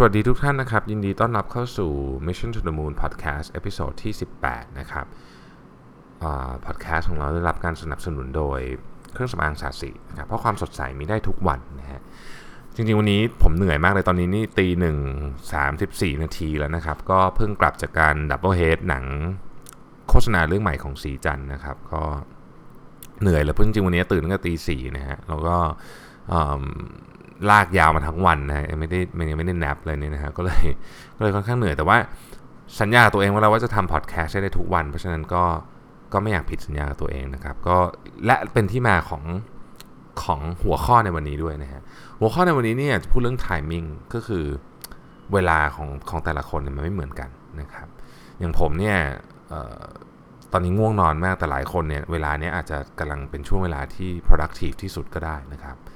สวัสดีทุกท่านนะครับ ยินดีต้อนรับเข้าสู่ Mission to the Moon Podcast episode ที่ 18 นะครับพอดแคสต์ของเราได้รับการสนับสนุนโดยเครื่องสำอางศรีจันทร์นะครับเพราะความสดใสมีได้ทุกวันนะฮะจริงๆ วันนี้ผมเหนื่อยมากเลยตอนนี้นี่ตีหนึ่งสามสิบสี่นาทีแล้วนะครับ ก็เพิ่งกลับจากการ double head หนังโฆษณาเรื่องใหม่ของศรีจันทร์นะครับ ก็เหนื่อยแล้วเพิ่งจริงวันนี้ตื่นตั้งแต่ตีสี่นะฮะแล้วก็ ลากยาวมาทั้งวันนะยังไม่ได้ยังไม่ได้แนบเลยเนี่ยนะฮะก็เลยก็เลยค่อนข้างเหนื่อยแต่ว่าสัญญาตัวเองว่าเราว่าจะทำพอดแคสต์ได้ทุกวัน เพราะฉะนั้นก็ก็ไม่อยากผิดสัญญากับตัวเองนะครับ ก็และเป็นที่มาของของหัวข้อในวันนี้ด้วยนะฮะหัวข้อในวันนี้เนี่ยจะพูดเรื่อง timing ก็คือเวลาของของแต่ละคนเนี่ยมันไม่เหมือนกันนะครับ อย่างผมเนี่ยตอนนี้ง่วงนอนมากแต่หลายคนเนี่ยเวลาเนี้ยอาจจะกำลังเป็นช่วงเวลาที่ productive ที่สุดก็ได้นะครับเ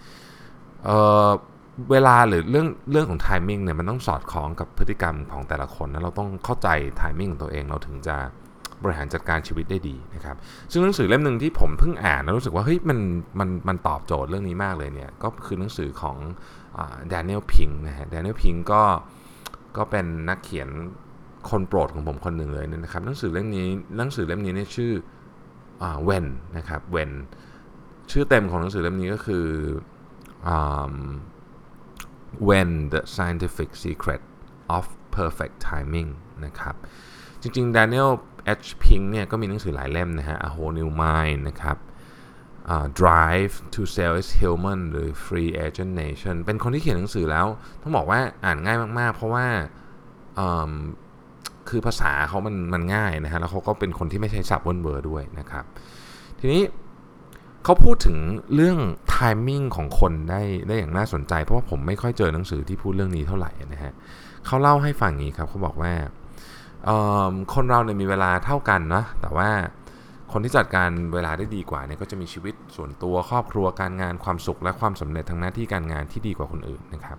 เวลาหรือเรื่องเรื่องของ timing เนี่ยมันต้องสอดคล้องกับพฤติกรรมของแต่ละคนนะเราต้องเข้าใจ timing ของตัวเองเราถึงจะบริหารจัดการชีวิตได้ดีนะครับ ซึ่งหนังสือเล่มหนึ่งที่ผมเพิ่งอ่านแล้วรู้สึกว่าเฮ้ยมันมันมันตอบโจทย์เรื่องนี้มากเลยเนี่ย ก็คือหนังสือของแดเน n น e l พิงนะฮะแดเน n น e l พิงก็ก็เป็นนักเขียนคนโปรดของผมคนหนึ่งเลยนะครับหนังสือเล่มนี้หนังสือเล่มนี้เนี่ยชื่อเวนนะครับเวนชื่อเต็มของหนังสือเล่มนี้ก็คือ When the Scientific Secret of Perfect Timing นะครับ จริงๆ Daniel H. Pink เนี่ยก็มีหนังสือหลายเล่มนะฮะ A Whole New Mind นะครับ uh, Drive to Sell is Human หรือ Free Agent Nation เป็นคนที่เขียนหนังสือแล้ว ต้องบอกว่าอ่านง่ายมากๆ เพราะว่าคือภาษาเขามันมันง่ายนะฮะ แล้วเขาก็เป็นคนที่ไม่ใช้ศัพท์วนเบอร์ด้วยนะครับ ทีนี้ เขาพูดถึงเรื่อง timing ของคนได้ได้อย่างน่าสนใจ เพราะว่าผมไม่ค่อยเจอหนังสือที่พูดเรื่องนี้เท่าไหร่นะฮะเขาเล่าให้ฟังอย่างนี้ครับเขาบอกว่าคนเราเนี่ยมีเวลาเท่ากันนะแต่ว่าคนที่จัดการเวลาได้ดีกว่าเนี่ยก็จะมีชีวิตส่วนตัวครอบครัวการงานความสุข และความสำเร็จทางหน้าที่การงานที่ดีกว่าคนอื่นนะครับ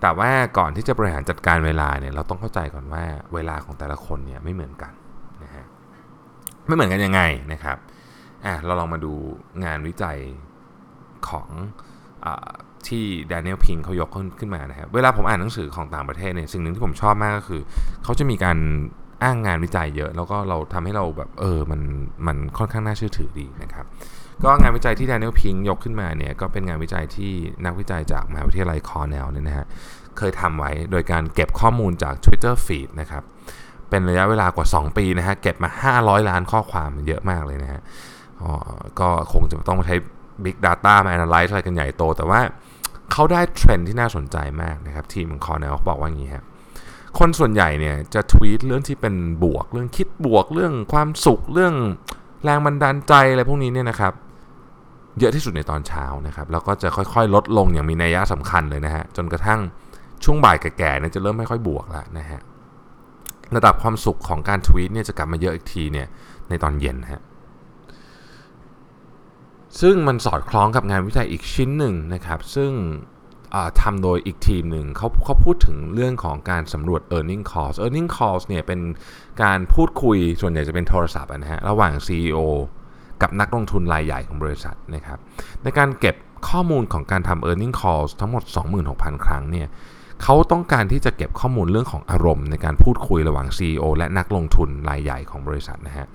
แต่ว่าก่อนที่จะบริหารจัดการเวลาเนี่ยเราต้องเข้าใจก่อนว่าเวลาของแต่ละคนเนี่ยไม่เหมือนกันนะฮะไม่เหมือนกันยังไงนะครับ อะเราลองมาดูงานวิจัยของอที่แดเนียลพิงเขายกขึ้นมานะครับ เวลาผมอ่านหนังสือของต่างประเทศเนี่ยสิ่งหนึ่งที่ผมชอบมากก็คือ เขาจะมีการอ้างงานวิจัยเยอะ แล้วก็เราทำให้เราแบบเออมันมันค่อนข้างน่าเชื่อถือดีนะครับ ก็งานวิจัยที่แดเนียลพิงยกขึ้นมาเนี่ยก็เป็นงานวิจัยที่นักวิจัยจากมหาวิทยาลัยคอร์เนลเนี่ยนะฮะเคยทำไว้โดยการเก็บข้อมูลจาก Twitter Feed นะครับเป็นระยะเวลากว่า 2 ปีนะฮะเก็บมา 500 ล้านข้อความเยอะมากเลยนะฮะ ก็คงจะต้องใช้ Big Data มา analyze อะไรกันใหญ่โต แต่ว่าเขาได้เทรนที่น่าสนใจมากนะครับ ทีมของคอร์เนลบอกว่าอย่างนี้ครับคนส่วนใหญ่เนี่ยจะทวีตเรื่องที่เป็นบวก เรื่องคิดบวกเรื่องความสุขเรื่องแรงบันดาลใจอะไรพวกนี้เนี่ยนะครับเยอะที่สุดในตอนเช้านะครับ แล้วก็จะค่อยๆ ลดลงอย่างมีนัยยะสำคัญเลยนะฮะจนกระทั่งช่วงบ่ายแก่ๆเนี่ยจะเริ่มไม่ค่อยบวกแล้วนะฮะระดับความสุขของการทวีตเนี่ยจะกลับมาเยอะอีกทีเนี่ยในตอนเย็นฮะ ซึ่งมันสอดคล้องกับงานวิจัยอีกชิ้นหนึ่งนะครับ ซึ่งทำโดยอีกทีมหนึ่งเขาเขาพูดถึงเรื่องของการสำรวจ earning calls earning calls เนี่ยเป็นการพูดคุยส่วนใหญ่จะเป็นโทรศัพท์นะฮะระหว่าง CEO กับนักลงทุนรายใหญ่ของบริษัทนะครับ ในการเก็บข้อมูลของการทำ earning calls ทั้งหมด 26,000 ครั้งเนี่ยเขาต้องการที่จะเก็บข้อมูลเรื่องของอารมณ์ ในการพูดคุยระหว่าง CEO และนักลงทุนรายใหญ่ของบริษัทนะฮะ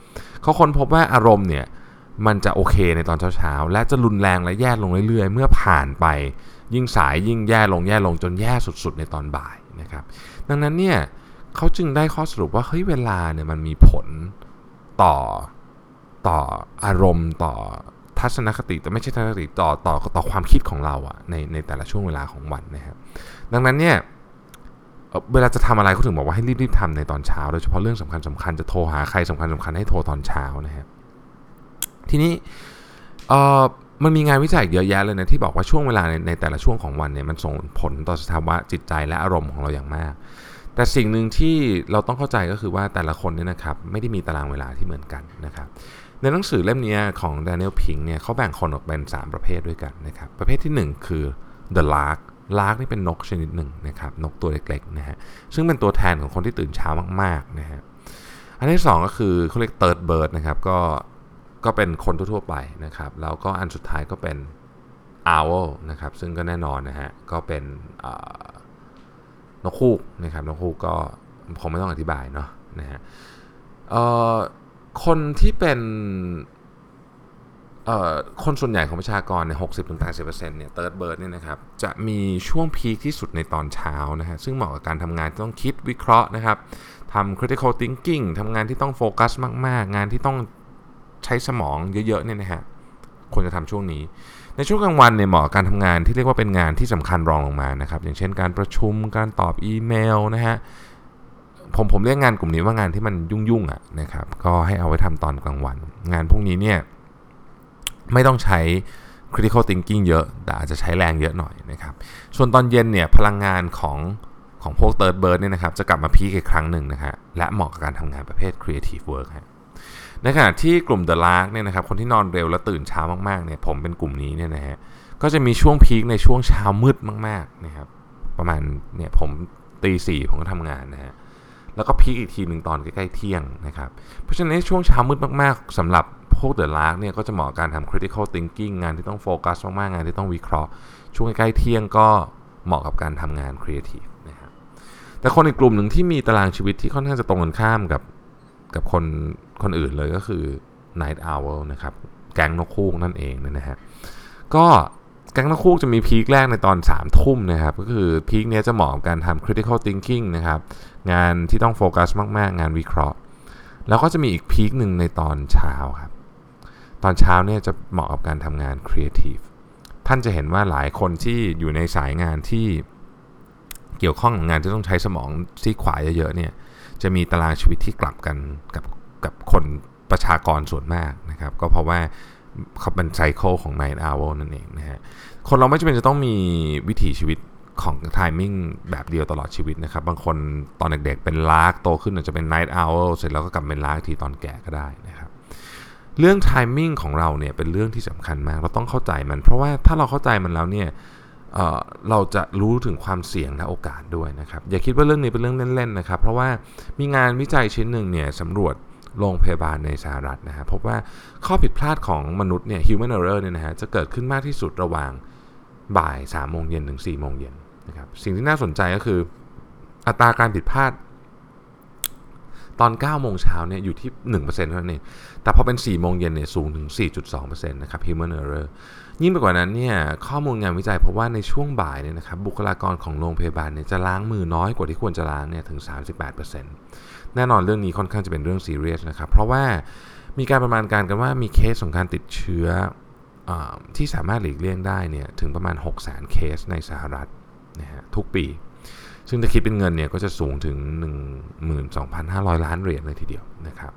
เขาค้นพบว่าอารมณ์เนี่ย มันจะโอเคในตอนเช้าๆ และจะรุนแรงและแย่ลงเรื่อยๆ เมื่อผ่านไป ยิ่งสายยิ่งแย่ลงแย่ลงจนแย่สุดๆ ในตอนบ่ายนะครับ ดังนั้นเนี่ยเขาจึงได้ข้อสรุปว่าเฮ้ยเวลาเนี่ยมันมีผลต่อต่ออารมณ์ต่อทัศนคติแต่ไม่ใช่ทัศนคติต่อต่อต่อความคิดของเราอะในในแต่ละช่วงเวลาของวันนะครับดังนั้นเนี่ยเวลาจะทำอะไรเขาถึงบอกว่าให้รีบๆทำในตอนเช้า โดยเฉพาะเรื่องสำคัญสำคัญจะโทรหาใครสำคัญสำคัญให้โทรตอนเช้านะครับ ทีนี้มันมีงานวิจัยเยอะแยะเลยนะที่บอกว่าช่วงเวลาในในแต่ละช่วงของวันเนี่ยมันส่งผลต่อสภาวะจิตใจและอารมณ์ของเราอย่างมาก แต่สิ่งหนึ่งที่เราต้องเข้าใจก็คือว่าแต่ละคนเนี่ยนะครับไม่ได้มีตารางเวลาที่เหมือนกันนะครับในหนังสือเล่มนี้ของ Daniel Pink เนี่ยเขาแบ่งคนออกเป็น 3 ประเภทด้วยกันนะครับประเภทที่ 1 คือ the lark lark นี่เป็นนกชนิดหนึ่งนะครับนกตัวเล็กๆนะฮะซึ่งเป็นตัวแทนของคนที่ตื่นเช้ามากๆนะฮะอันที่ 2 ก็คือเขาเรียก third bird นะครับก็ ก็เป็นคนทั่วไปนะครับ แล้วก็อันสุดท้ายก็เป็น owl นะครับ ซึ่งก็แน่นอนนะฮะ ก็เป็นนกฮูกนะครับ นกฮูกก็คงไม่ต้องอธิบายเนาะนะฮะคนที่เป็นคนส่วนใหญ่ของประชากรเนี่ยหกสิบถึงแปดสิบเปอร์เซ็นต์เนี่ย third bird เนี่ยนะครับ จะมีช่วง peak ที่สุดในตอนเช้านะฮะ ซึ่งเหมาะกับการทำงานที่ต้องคิดวิเคราะห์นะครับทำ critical thinking ทำงานที่ต้องโฟกัสมาก ๆ งานที่ต้อง ใช้สมองเยอะๆเนี่ยนะฮะควรจะทำช่วงนี้ ในช่วงกลางวันเนี่ยเหมาะกับการทำงานที่เรียกว่าเป็นงานที่สำคัญรองลงมานะครับ อย่างเช่นการประชุมการตอบอีเมลนะฮะผมผมเรียกงานกลุ่มนี้ว่างานที่มันยุ่งๆอะนะครับก็ให้เอาไว้ทำตอนกลางวัน งานพวกนี้เนี่ยไม่ต้องใช้ critical thinking เยอะ แต่อาจจะใช้แรงเยอะหน่อยนะครับ ส่วนตอนเย็นเนี่ยพลังงานของของพวก third bird เนี่ยนะครับจะกลับมาพีคอีกครั้งหนึ่งนะฮะและเหมาะกับการทำงานประเภท creative work ฮะ ในขณะที่กลุ่ม The Lark เนี่ยนะครับคนที่นอนเร็วและตื่นเช้ามากๆเนี่ยผมเป็นกลุ่มนี้เนี่ยนะฮะก็จะมีช่วงพีคในช่วงเช้ามืดมากๆนะครับประมาณเนี่ยผมตีสี่ผมก็ทำงานนะฮะแล้วก็ peak อีกทีหนึ่งตอนใกล้ๆเที่ยงนะครับเพราะฉะนั้นช่วงเช้ามืดมากๆสำหรับพวก the lark เนี่ยก็จะเหมาะการทำ critical thinking งานที่ต้องโฟกัสมากๆงานที่ต้องวิเคราะห์ ช่วงใกล้เที่ยงก็เหมาะกับการทำงาน creative นะครับแต่คนอีกกลุ่มหนึ่งที่มีตารางชีวิตที่ค่อนข้างจะตรงกันข้ามกับกับคน คนอื่นเลยก็คือ night owl นะครับ แก๊งนกฮูกนั่นเองนะฮะ ก็แก๊งนกฮูกจะมี peak แรกในตอนสามทุ่มนะครับ ก็คือ peak นี้จะเหมาะกับการทำ critical thinking นะครับ งานที่ต้องโฟกัสมากๆ งานวิเคราะห์ แล้วก็จะมีอีก peak หนึ่งในตอนเช้าครับ ตอนเช้าเนี่ยจะเหมาะกับการทำงานครีเอทีฟท่านจะเห็นว่าหลายคนที่อยู่ในสายงานที่เกี่ยวข้องกับงานที่ต้องใช้สมองซีกขวาเยอะๆเนี่ยจะมีตารางชีวิตที่กลับกันกับ กับคนประชากรส่วนมากนะครับ ก็เพราะว่าเขาเป็นไซเคิลของ night hour นั่นเองนะฮะคนเราไม่จำเป็นจะต้องมีวิถีชีวิตของไทมิ่งแบบเดียวตลอดชีวิตนะครับ บางคนตอนเด็กๆเป็นลากโตขึ้นอาจจะเป็น night owl เสร็จแล้วก็กลับเป็นลากทีตอนแก่ก็ได้นะครับเรื่อง timing ของเราเนี่ยเป็นเรื่องที่สำคัญมาก เราต้องเข้าใจมัน เพราะว่าถ้าเราเข้าใจมันแล้วเนี่ยเเราจะรู้ถึงความเสี่ยงและโอกาสด้วยนะครับ อย่าคิดว่าเรื่องนี้เป็นเรื่องเล่นๆนะครับ เพราะว่ามีงานวิจัยชิ้นหนึ่งเนี่ยสำรวจ โรงพยาบาลในสหรัฐนะฮะพบว่าข้อผิดพลาดของมนุษย์เนี่ย human error เนี่ยนะฮะจะเกิดขึ้นมากที่สุดระหว่างบ่าย3โมงเย็นถึง4โมงเย็นนะครับสิ่งที่น่าสนใจก็คืออัตราการผิดพลาด ตอน 9 โมงเช้าเนี่ยอยู่ที่ 1%เท่านั้นเองแต่พอเป็น 4 โมงเย็นเนี่ยสูงถึง 4.2%นะครับ human error ยิ่งไปกว่านั้นเนี่ยข้อมูลงานวิจัยพราะว่าในช่วงบ่ายเนี่ยนะครับบุคลากรของโรงพยาบาลเนี่ยจะล้างมือน้อยกว่าที่ควรจะล้างเนี่ยถึง 38% แน่นอนเรื่องนี้ค่อนข้างจะเป็นเรื่องซีเรียสนะครับ เพราะว่ามีการประมาณการกันว่ามีเคสของการติดเชื้ออที่สามารถหลีกเลี่ยงได้เนี่ยถึงประมาณ 6 0 0 0 0เคสในสหรัฐนะฮะทุกปี ซึ่งถ้าคิดเป็นเงินเนี่ยก็จะสูงถึง 12,500 ล้านเหรียญเลยทีเดียวนะครับ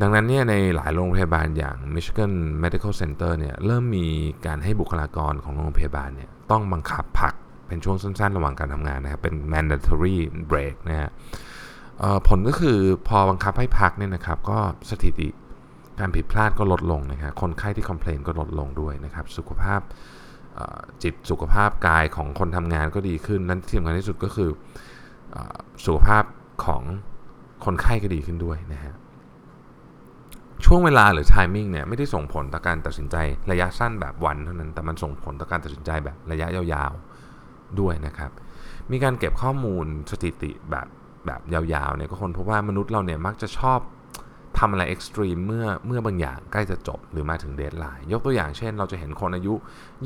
ดังนั้นเนี่ยในหลายโรงพยาบาลอย่าง Michigan Medical Center เนี่ยเริ่มมีการให้บุคลากรของโรงพยาบาลเนี่ยต้องบังคับพักเป็นช่วงสั้นๆ ระหว่างการทำงานนะครับ เป็น mandatory break นะฮะ ผลก็คือพอบังคับให้พักเนี่ยนะครับก็สถิติการผิดพลาดก็ลดลงนะครับคนไข้ที่คอมเพลนก็ลดลงด้วยนะครับ สุขภาพจิตสุขภาพกายของคนทำงานก็ดีขึ้น นั้นที่สำคัญที่สุดก็คืออสุขภาพของคนไข้ก็ดีขึ้นด้วยนะฮะช่วงเวลาหรือ timing เนี่ยไม่ได้ส่งผลต่อการตัดสินใจระยะสั้นแบบวันเท่านั้น แต่มันส่งผลต่อการตัดสินใจแบบระยะยาวๆด้วยนะครับ มีการเก็บข้อมูลสถิติแบบ แบบยาวๆเนี่ยก็ค้นพบว่ามนุษย์เราเนี่ยมักจะชอบทำอะไร extreme เมื่อเมื่อบางอย่างใกล้จะจบหรือมาถึง deadline ยกตัวอย่างเช่น เราจะเห็นคนอายุ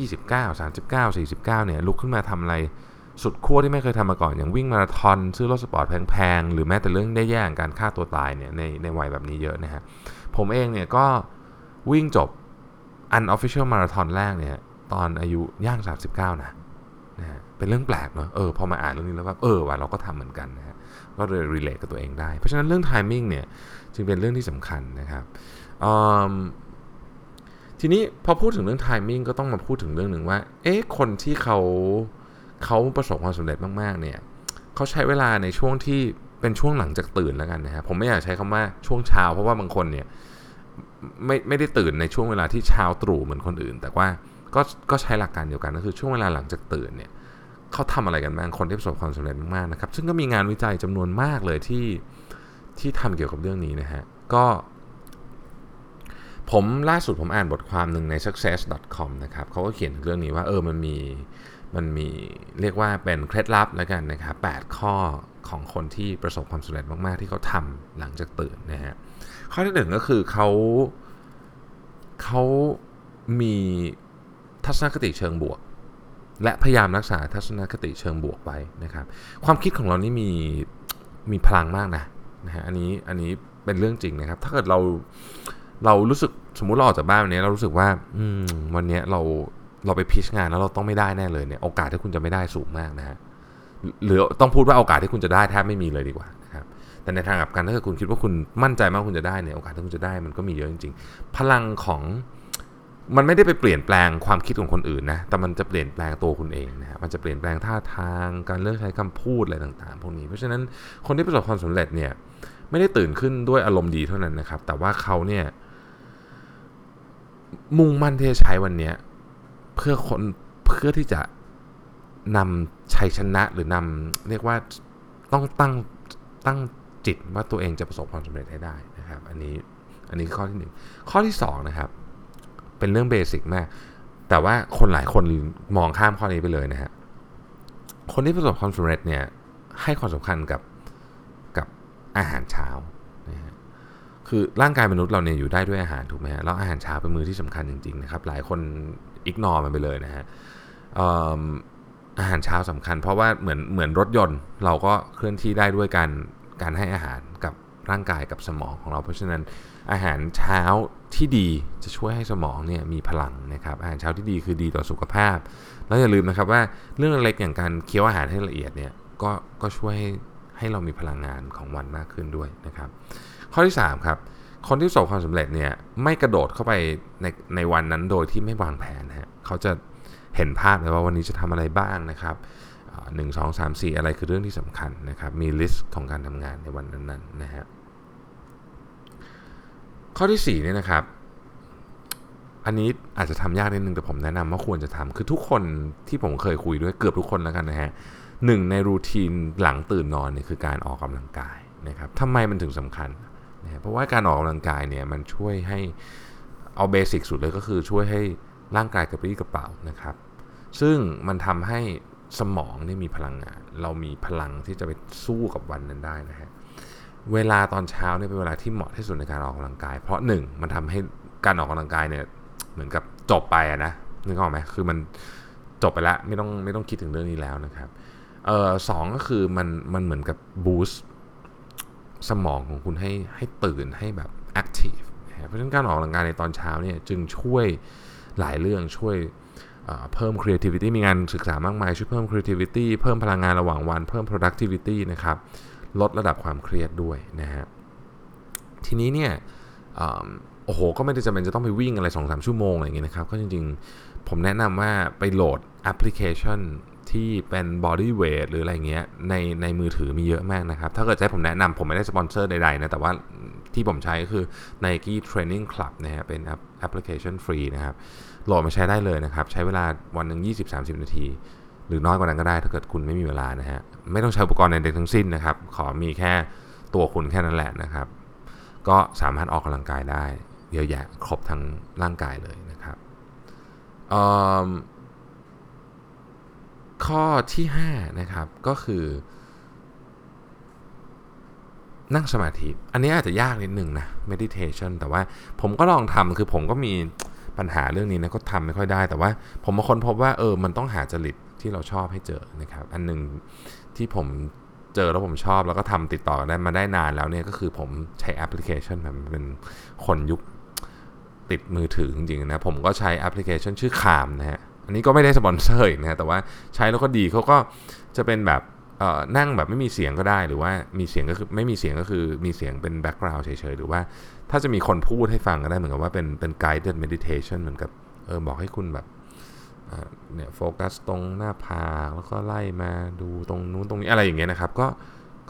29 39 49เนี่ยลุกขึ้นมาทำอะไรสุดขั้วที่ไม่เคยทำมาก่อนอย่างวิ่งมาราธอนซื้อรถสปอร์ตแพงๆ หรือแม้แต่เรื่องร้ายอย่างการฆ่าตัวตายเนี่ยในในวัยแบบนี้เยอะนะฮะผมเองเนี่ยก็วิ่งจบ unofficial มาราธอนแรกเนี่ยตอนอายุย่าง 39 นะนะฮะเป็นเรื่องแปลกเนาะเออพอมาอ่านเรื่องนี้แล้วก็เออว่าเราก็ทำเหมือนกันนะฮะ ก็เลยรีเลทกับตัวเองได้ เพราะฉะนั้นเรื่อง timing เนี่ยจึงเป็นเรื่องที่สำคัญนะครับทีนี้พอพูดถึงเรื่อง timing ก็ต้องมาพูดถึงเรื่องหนึ่งว่า เอ๊ะคนที่เขาเขาประสบความสำเร็จมากๆเนี่ยเขาใช้เวลาในช่วงที่เป็นช่วงหลังจากตื่นแล้วกันนะครับผมไม่อยากใช้คำว่าช่วงเช้า เพราะว่าบางคนเนี่ยไม่ไม่ได้ตื่นในช่วงเวลาที่เช้าตรู่เหมือนคนอื่น แต่ว่าก็ก็ใช้หลักการเดียวกันก็คือช่วงเวลาหลังจากตื่นเนี่ย เขาทำอะไรกันบ้างคนที่ประสบความสำเร็จมากๆนะครับ ซึ่งก็มีงานวิจัยจำนวนมากเลยที่ที่ทำเกี่ยวกับเรื่องนี้นะฮะ ก็ ผมล่าสุดผมอ่านบทความหนึ่งใน success.com นะครับเขาก็เขียนเรื่องนี้ว่าเออมันมีมันมีเรียกว่าเป็นเคล็ดลับแล้วกันนะครับ8ข้อของคนที่ประสบความสำเร็จมาก ๆ ที่เขาทำหลังจากตื่นนะฮะ ข้อที่หนึ่งก็คือเขาเขามีทัศนคติเชิงบวก และพยายามรักษาทัศนคติเชิงบวกไว้นะครับ ความคิดของเรานี่มีมีพลังมากนะนะฮะอันนี้อันนี้เป็นเรื่องจริงนะครับ ถ้าเกิดเราเรารู้สึกสมมุติเราออกจากบ้านวันนี้เรารู้สึกว่าอืมวันนี้เราเราไปพิชงานแล้วเราต้องไม่ได้แน่เลยเนี่ยโอกาสที่คุณจะไม่ได้สูงมากนะฮะหรือต้องพูดว่าโอกาสที่คุณจะได้แทบไม่มีเลยดีกว่านะครับแต่ในทางกลับกันถ้าเกิดคุณคิดว่าคุณมั่นใจมากคุณจะได้เนี่ยโอกาสที่คุณจะได้มันก็มีเยอะจริง ๆ พลังของ มันไม่ได้ไปเปลี่ยนแปลงความคิดของคนอื่นนะ แต่มันจะเปลี่ยนแปลงตัวคุณเองนะมันจะเปลี่ยนแปลงท่าทาง การเลือกใช้คำพูดอะไรต่างๆ พวกนี้ เพราะฉะนั้นคนที่ประสบความสำเร็จเนี่ยไม่ได้ตื่นขึ้นด้วยอารมณ์ดีเท่านั้นนะครับ แต่ว่าเขาเนี่ยมุ่งมั่นที่จะใช้วันนี้เพื่อคนเพื่อที่จะนำชัยชนะหรือนำเรียกว่าต้องตั้งตั้งจิตว่าตัวเองจะประสบความสำเร็จให้ได้นะครับ อันนี้อันนี้ข้อที่หนึ่งข้อที่สองนะครับ เป็นเรื่องเบสิกมาก แต่ว่าคนหลายคนมองข้ามข้อนี้ไปเลยนะฮะ คนที่ประสบความสำเร็จเนี่ยให้ความสำคัญกับกับอาหารเช้านะฮะคือร่างกายมนุษย์เราเนี่ยอยู่ได้ด้วยอาหารถูกไหมฮะแล้วอาหารเช้าเป็นมือที่สำคัญจริงๆนะครับ หลายคนอิกนอมันไปเลยนะฮะอาหารเช้าสำคัญ เพราะว่าเหมือนเหมือนรถยนต์เราก็เคลื่อนที่ได้ด้วยการการให้อาหารกับร่างกายกับสมองของเรา เพราะฉะนั้น อาหารเช้าที่ดีจะช่วยให้สมองเนี่ยมีพลังนะครับ อาหารเช้าที่ดีคือดีต่อสุขภาพ แล้วอย่าลืมนะครับว่าเรื่องเล็กอย่างการเคี้ยวอาหารให้ละเอียดเนี่ยก็ก็ช่วยให้ให้เรามีพลังงานของวันมากขึ้นด้วยนะครับ ข้อที่ 3 ครับ คนที่ประสบความสำเร็จเนี่ยไม่กระโดดเข้าไปในในวันนั้นโดยที่ไม่วางแผนฮะเขาจะเห็นภาพเลยว่าวันนี้จะทำอะไรบ้างนะครับหนึ่งสองสามสี่อะไรคือเรื่องที่สำคัญนะครับ มี list ของการทำงานในวันนั้นๆนะฮะ ข้อที่4เนี่ยนะครับ อันนี้อาจจะทำยากนิดนึงแต่ผมแนะนำว่าควรจะทำคือทุกคนที่ผมเคยคุยด้วยเกือบทุกคนแล้วกันนะฮะหนึ่งในรูทีนหลังตื่นนอนเนี่ยคือการออกกำลังกายนะครับทำไมมันถึงสำคัญนะเพราะว่าการออกกำลังกายเนี่ยมันช่วยให้เอาเบสิกสุดเลยก็คือช่วยให้ร่างกายกระปรี้กระเป๋านะครับ ซึ่งมันทำให้สมองนี่มีพลังงาน เรามีพลังที่จะไปสู้กับวันนั้นได้นะฮะ เวลาตอนเช้าเนี่ยเป็นเวลาที่เหมาะที่สุดในการออกกำลังกาย เพราะหนึ่งมันทำให้การออกกำลังกายเนี่ยเหมือนกับจบไปนะนึกออกไหมคือมันจบไปแล้วไม่ต้องไม่ต้องคิดถึงเรื่องนี้แล้วนะครับเอ่อสองก็คือมันมันเหมือนกับ boost สมองของคุณให้ให้ตื่นให้แบบ active เพราะฉะนั้นการออกกำลังกายในตอนเช้าเนี่ยจึงช่วยหลายเรื่องช่วยเพิ่ม creativity มีงานศึกษามากมาย ช่วยเพิ่ม creativity เพิ่มพลังงานระหว่างวัน เพิ่ม productivity นะครับ ลดระดับความเครียดด้วยนะฮะทีนี้เนี่ยโอ้โห ก็ไม่ได้จำเป็นจะต้องไปวิ่งอะไรสองชั่วโมงอะไรอย่างเงี้ยนะครับ ก็จริงๆ ผมแนะนำว่าไปโหลดแอปพลิเคชันที่เป็น body weight หรืออะไรเงี้ยในในมือถือมีเยอะมากนะครับ ถ้าเกิดใช้ผมแนะนำผมไม่ได้สปอนเซอร์ใดๆนะ แต่ว่าที่ผมใช้ก็คือ Nike Training Club นะฮะเป็นแอปพลิเคชันฟรีนะครับ โหลดมาใช้ได้เลยนะครับ ใช้เวลาวันหนึ่ง20-30 นาที หรือน้อยกว่านั้นก็ได้ถ้าเกิดคุณไม่มีเวลานะฮะไม่ต้องใช้อุปกรณ์ใดๆทั้งสิ้นนะครับ ขอมีแค่ตัวคุณแค่นั้นแหละนะครับ ก็สามารถออกกำลังกายได้เยอะแยะครบทั้งร่างกายเลยนะครับข้อที่5นะครับก็คือ นั่งสมาธิ อันนี้อาจจะยากนิดหนึ่งนะ meditation แต่ว่าผมก็ลองทำคือผมก็มีปัญหาเรื่องนี้นะก็ทำไม่ค่อยได้ แต่ว่าผมมาค้นพบว่าเออมันต้องหาจริต ที่เราชอบให้เจอนะครับ อันหนึ่งที่ผมเจอแล้วผมชอบแล้วก็ทำติดต่อกันได้มาได้นานแล้วเนี่ยก็คือผมใช้แอปพลิเคชันแบบเป็นคนยุคติดมือถือจริงๆนะ ผมก็ใช้แอปพลิเคชันชื่อ Calm นะฮะอันนี้ก็ไม่ได้สปอนเซอร์นะแต่ว่าใช้แล้วก็ดีเขาก็จะเป็นแบบนั่งแบบไม่มีเสียงก็ได้หรือว่ามีเสียงก็คือไม่มีเสียงก็คือมีเสียงเป็น background เฉยๆ หรือว่าถ้าจะมีคนพูดให้ฟังก็ได้เหมือนกับว่าเป็นเป็น guided meditation เหมือนกับเออบอกให้คุณแบบ เนี่ยโฟกัสตรงหน้าผากแล้วก็ไล่มาดูตรงนู้นตรงนี้อะไรอย่างเงี้ยนะครับ ก็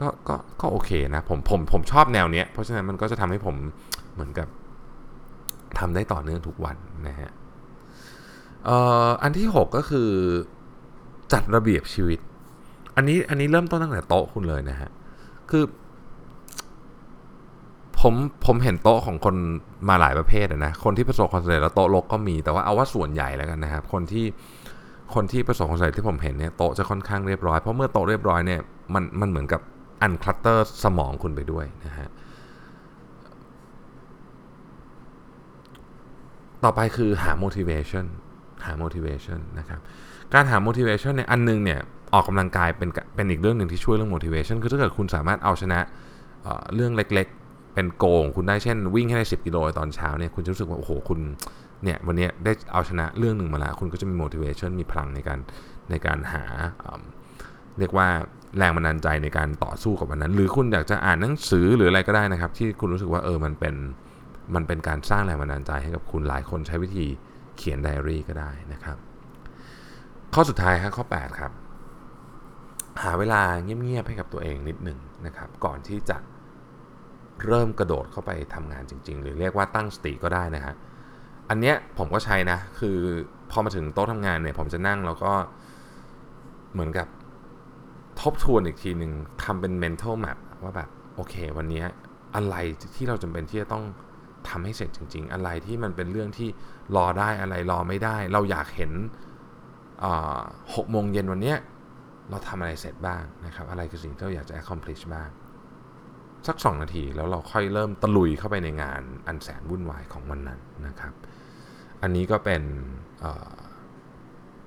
ก็ก็ก็โอเคนะผมผมผมชอบแนวเนี้ยเพราะฉะนั้นมันก็จะทำให้ผมเหมือนกับทำได้ต่อเนื่องทุกวันนะฮะอันที่ 6 ก็คือจัดระเบียบชีวิต อันนี้อันนี้เริ่มต้นตั้งแต่โต๊ะคุณเลยนะฮะ คือ ผมผมเห็นโต๊ะของคนมาหลายประเภทนะคนที่ประสบความสำเร็จแล้วโต๊ะลกก็มีแต่ว่าเอาว่าส่วนใหญ่แล้วกันนะครับ คนที่คนที่ประสบความสำเร็จที่ผมเห็นเนี่ยโต๊ะจะค่อนข้างเรียบร้อยเพราะเมื่อโต๊ะเรียบร้อยเนี่ยมันมันเหมือนกับอันคลัตเตอร์สมองคุณไปด้วยนะฮะต่อไปคือหา motivation หา motivation นะครับ การหา motivation เนี่ยอันนึงเนี่ยออกกำลังกายเป็นเป็นอีกเรื่องหนึ่งที่ช่วยเรื่อง motivation คือถ้าเกิดคุณสามารถเอาชนะเเรื่องเล็ก เป็นโกงคุณได้เช่นวิ่งให้ได้ 10 กิโลตอนเช้าเนี่ยคุณจะรู้สึกว่า โอ้โห คุณเนี่ยวันนี้ได้เอาชนะเรื่องหนึ่งมาแล้ว คุณก็จะมี motivation มีพลังในการในการหาเรียกว่าแรงบันดาลใจในการต่อสู้กับวันนั้น หรือคุณอยากจะอ่านหนังสือหรืออะไรก็ได้นะครับ ที่คุณรู้สึกว่าเออมันเป็นมันเป็นการสร้างแรงบันดาลใจให้กับคุณหลายคนใช้วิธีเขียนไดอารี่ก็ได้นะครับ ข้อสุดท้ายครับข้อ 8 ครับ หาเวลาเงียบๆให้กับตัวเองนิดหนึ่งนะครับ ก่อนที่จะ เริ่มกระโดดเข้าไปทำงานจริง ๆ หรือเรียกว่าตั้งสติก็ได้นะฮะอันเนี้ยผมก็ใช้นะ คือพอมาถึงโต๊ะทำงานเนี่ย ผมจะนั่งแล้วก็เหมือนกับทบทวนอีกทีหนึ่งทำเป็น mental map ว่าแบบ โอเค วันนี้อะไรที่เราจำเป็นที่จะต้องทำให้เสร็จจริง ๆ อะไรที่มันเป็นเรื่องที่รอได้อะไรรอไม่ได้ เราอยากเห็นหกโมงเย็นวันนี้เราทำอะไรเสร็จบ้างนะครับ อะไรคือสิ่งที่เราอยากจะ accomplish บ้าง สัก 2 นาที แล้วเราค่อยเริ่มตะลุยเข้าไปในงานอันแสนวุ่นวายของวันนั้นนะครับ อันนี้ก็เป็น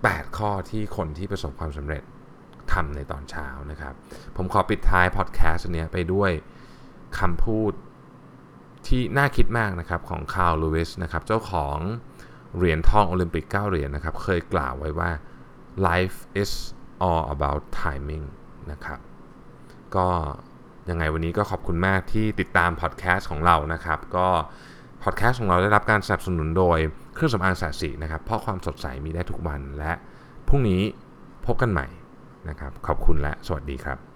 แปดข้อที่คนที่ประสบความสำเร็จทำในตอนเช้านะครับ ผมขอปิดท้ายพอดแคสต์นี้ไปด้วยคำพูดที่น่าคิดมากนะครับของคาร์ลลูวิสนะครับ เจ้าของเหรียญทองโอลิมปิก 9 เหรียญนะครับ เคยกล่าวไว้ว่า life is all about timing นะครับ ก็ ยังไงวันนี้ก็ขอบคุณมากที่ติดตามพอดแคสต์ของเรานะครับ ก็พอดแคสต์ของเราได้รับการสนับสนุนโดยเครื่องสำอางศรีจันทร์นะครับ เพราะความสดใสมีได้ทุกวันและพรุ่งนี้พบกันใหม่นะครับ ขอบคุณและสวัสดีครับ